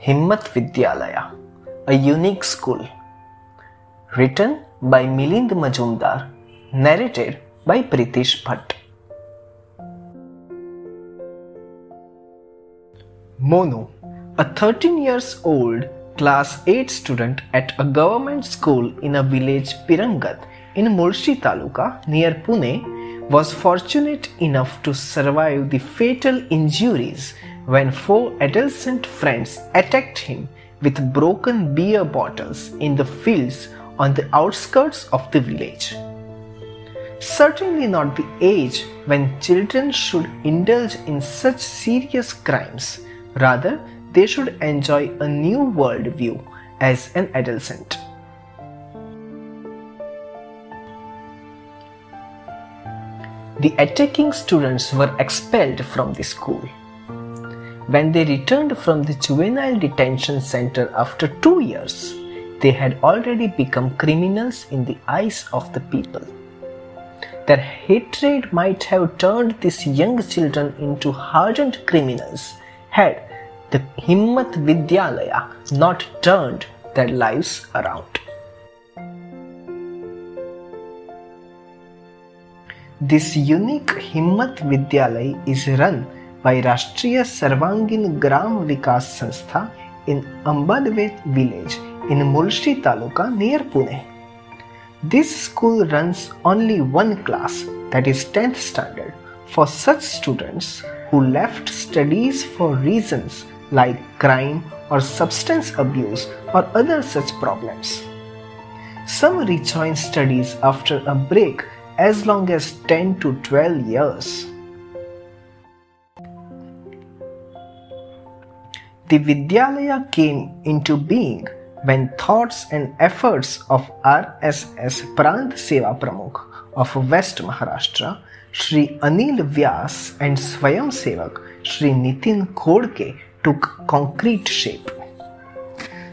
Himmat Vidyalaya, a unique school. Written by Milind Majumdar, narrated by Pritish Bhatt. Monu, a 13 years old class 8 student at a government school in a village Pirangut in Mulshi Taluka near Pune, was fortunate enough to survive the fatal injuries when four adolescent friends attacked him with broken beer bottles in the fields on the outskirts of the village. Certainly not the age when children should indulge in such serious crimes, rather, they should enjoy a new world view as an adolescent. The attacking students were expelled from the school. When they returned from the juvenile detention center after two years, they had already become criminals in the eyes of the people. Their hatred might have turned these young children into hardened criminals had the Himmat Vidyalaya not turned their lives around. This unique Himmat Vidyalaya is run by Rashtriya Sarvangin Gram Vikas Sanstha in Ambadvet village in Mulshi Taluka near Pune. This school runs only one class, that is 10th standard, for such students who left studies for reasons like crime or substance abuse or other such problems. Some rejoin studies after a break as long as 10 to 12 years. The Vidyalaya came into being when thoughts and efforts of RSS Prant Seva Pramukh of West Maharashtra, Sri Anil Vyas and Swayam Sevak Sri Nitin Khodke took concrete shape.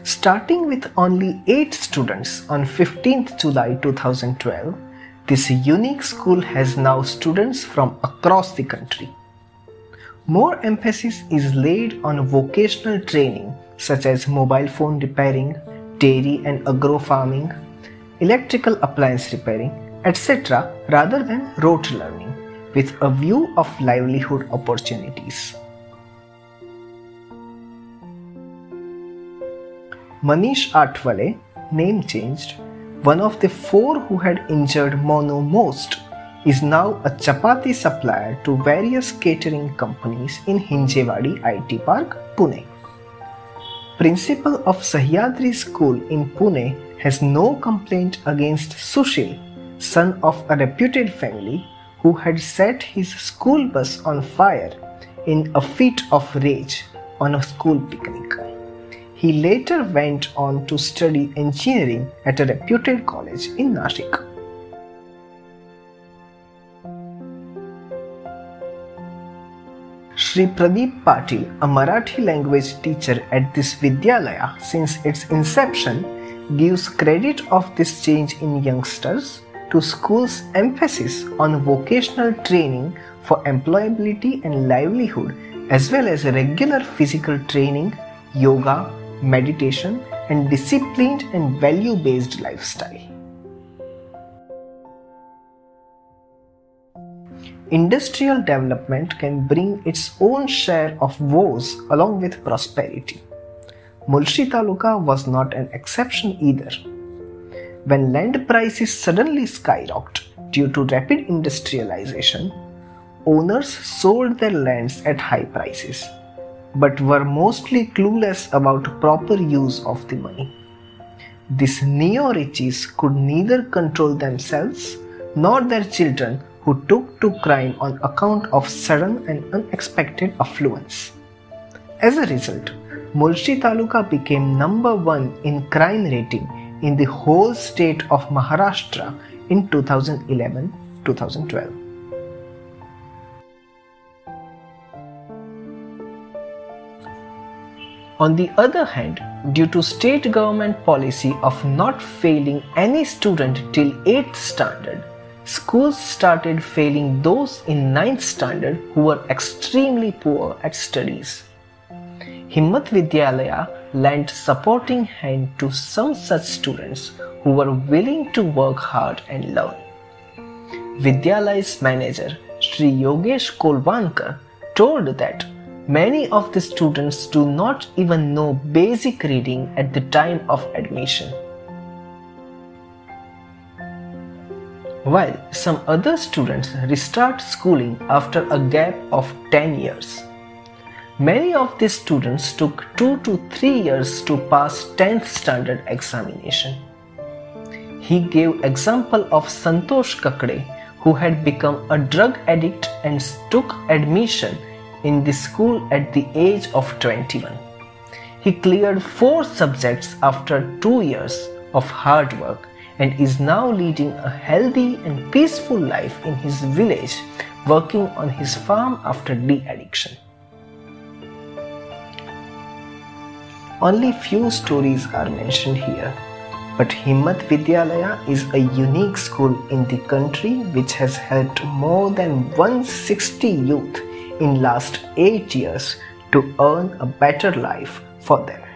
Starting with only 8 students on 15th July 2012, this unique school has now students from across the country. More emphasis is laid on vocational training such as mobile phone repairing, dairy and agro farming, electrical appliance repairing, etc., rather than rote learning, with a view of livelihood opportunities. Manish Atwale, name changed, one of the four who had injured Monu most, is now a chapati supplier to various catering companies in Hinjewadi IT Park, Pune. Principal of Sahyadri School in Pune has no complaint against Sushil, son of a reputed family who had set his school bus on fire in a fit of rage on a school picnic. He later went on to study engineering at a reputed college in Nashik. Sri Pradeep Patil, a Marathi language teacher at this Vidyalaya since its inception, gives credit of this change in youngsters to school's emphasis on vocational training for employability and livelihood as well as regular physical training, yoga, meditation, and disciplined and value based lifestyle. Industrial development can bring its own share of woes along with prosperity. Mulshi Taluka was not an exception either. When land prices suddenly skyrocketed due to rapid industrialization, owners sold their lands at high prices but were mostly clueless about proper use of the money. These neo riches could neither control themselves nor their children who took to crime on account of sudden and unexpected affluence. As a result, Mulshi Taluka became number one in crime rating in the whole state of Maharashtra in 2011 2012. On the other hand, due to state government policy of not failing any student till 8th standard, schools started failing those in 9th standard who were extremely poor at studies. Himmat Vidyalaya lent supporting hand to some such students who were willing to work hard and learn. Vidyalaya's manager, Sri Yogesh Kolvankar, told that many of the students do not even know basic reading at the time of admission. While some other students restart schooling after a gap of 10 years. Many of these students took 2 to 3 years to pass 10th standard examination. He gave example of Santosh Kakade who had become a drug addict and took admission in the school at the age of 21. He cleared four subjects after two years of hard work and is now leading a healthy and peaceful life in his village, working on his farm after de addiction. Only few stories are mentioned here, but Himmat Vidyalaya is a unique school in the country which has helped more than 160 youth in last 8 years to earn a better life for them.